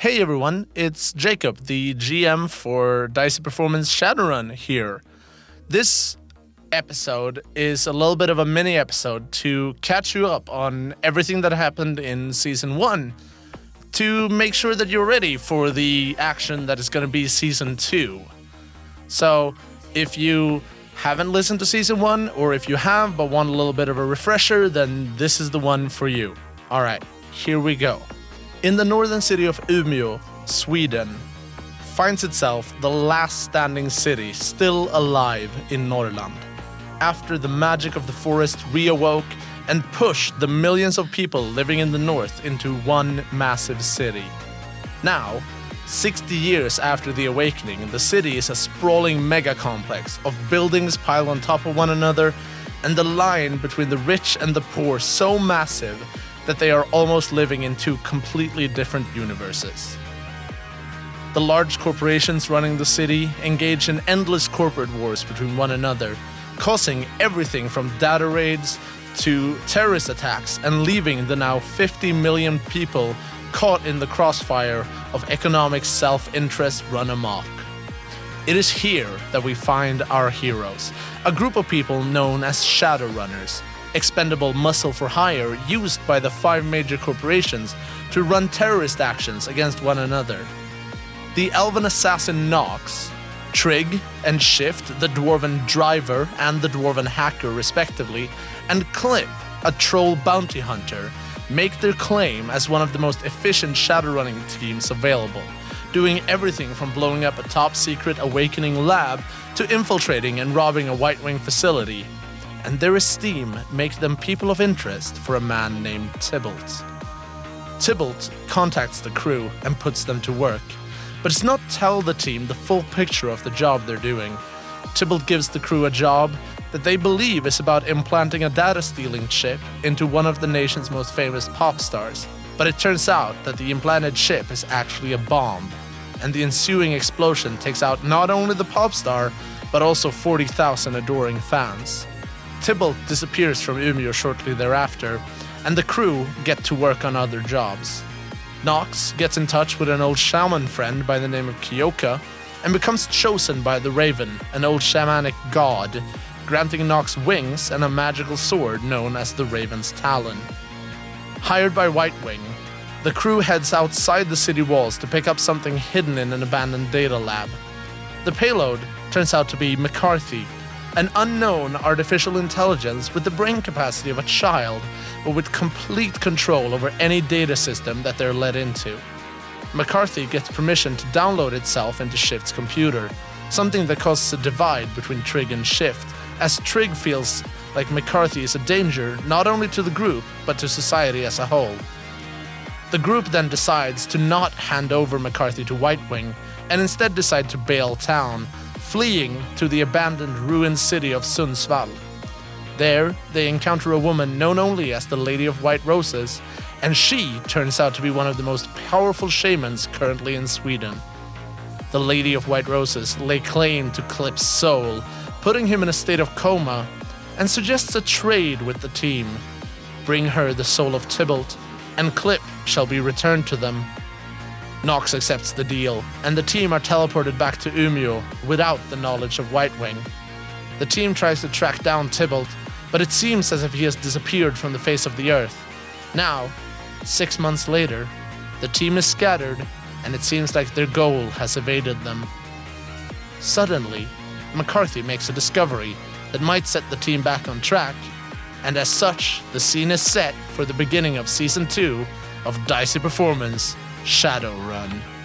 Hey everyone, it's Jacob, the GM for Dicey Performance Shadowrun here. This episode is a little bit of a mini episode to catch you up on everything that happened in season one to make sure that you're ready for the action that is going to be season two. So, if you haven't listened to season one, or if you have but want a little bit of a refresher, then this is the one for you. All right, here we go. In the northern city of Umeå, Sweden, finds itself the last standing city still alive in Norrland. After the magic of the forest reawoke and pushed the millions of people living in the north into one massive city. Now, 60 years after the awakening, the city is a sprawling mega complex of buildings piled on top of one another, and the line between the rich and the poor so massive that they are almost living in two completely different universes. The large corporations running the city engage in endless corporate wars between one another, causing everything from data raids to terrorist attacks and leaving the now 50 million people caught in the crossfire of economic self interest run amok. It is here that we find our heroes, a group of people known as Shadowrunners, expendable muscle for hire used by the five major corporations to run terrorist actions against one another. The elven assassin Nox, Trig and Shift, the dwarven driver and the dwarven hacker, respectively, and Clip, a troll bounty hunter, make their claim as one of the most efficient shadowrunning teams available, doing everything from blowing up a top secret awakening lab to infiltrating and robbing a White Wing facility. And their esteem makes them people of interest for a man named Tybalt. Tybalt contacts the crew and puts them to work, but does not tell the team the full picture of the job they're doing. Tybalt gives the crew a job that they believe is about implanting a data stealing chip into one of the nation's most famous pop stars. But it turns out that the implanted chip is actually a bomb, and the ensuing explosion takes out not only the pop star, but also 40,000 adoring fans. Tybalt disappears from Umeå shortly thereafter, and the crew get to work on other jobs. Nox gets in touch with an old shaman friend by the name of Kyoka and becomes chosen by the Raven, an old shamanic god, granting Nox wings and a magical sword known as the Raven's Talon. Hired by White Wing, the crew heads outside the city walls to pick up something hidden in an abandoned data lab. The payload turns out to be McCarthy, an unknown artificial intelligence with the brain capacity of a child, but with complete control over any data system that they're let into. McCarthy gets permission to download itself into Shift's computer, something that causes a divide between Trig and Shift, as Trig feels like McCarthy is a danger not only to the group, but to society as a whole. The group then decides to not hand over McCarthy to White Wing and instead decide to bail town, fleeing to the abandoned ruined city of Sundsvall. There, they encounter a woman known only as the Lady of White Roses, and she turns out to be one of the most powerful shamans currently in Sweden. The Lady of White Roses lay claim to Clip's soul, putting him in a state of coma, and suggests a trade with the team. Bring her the soul of Tybalt, and Clip shall be returned to them. Nox accepts the deal, and the team are teleported back to Umeå without the knowledge of White Wing. The team tries to track down Tybalt, but it seems as if he has disappeared from the face of the earth. Now, six months later, the team is scattered, and it seems like their goal has evaded them. Suddenly, McCarthy makes a discovery that might set the team back on track, and as such, the scene is set for the beginning of season two of Dicey Performance Shadowrun.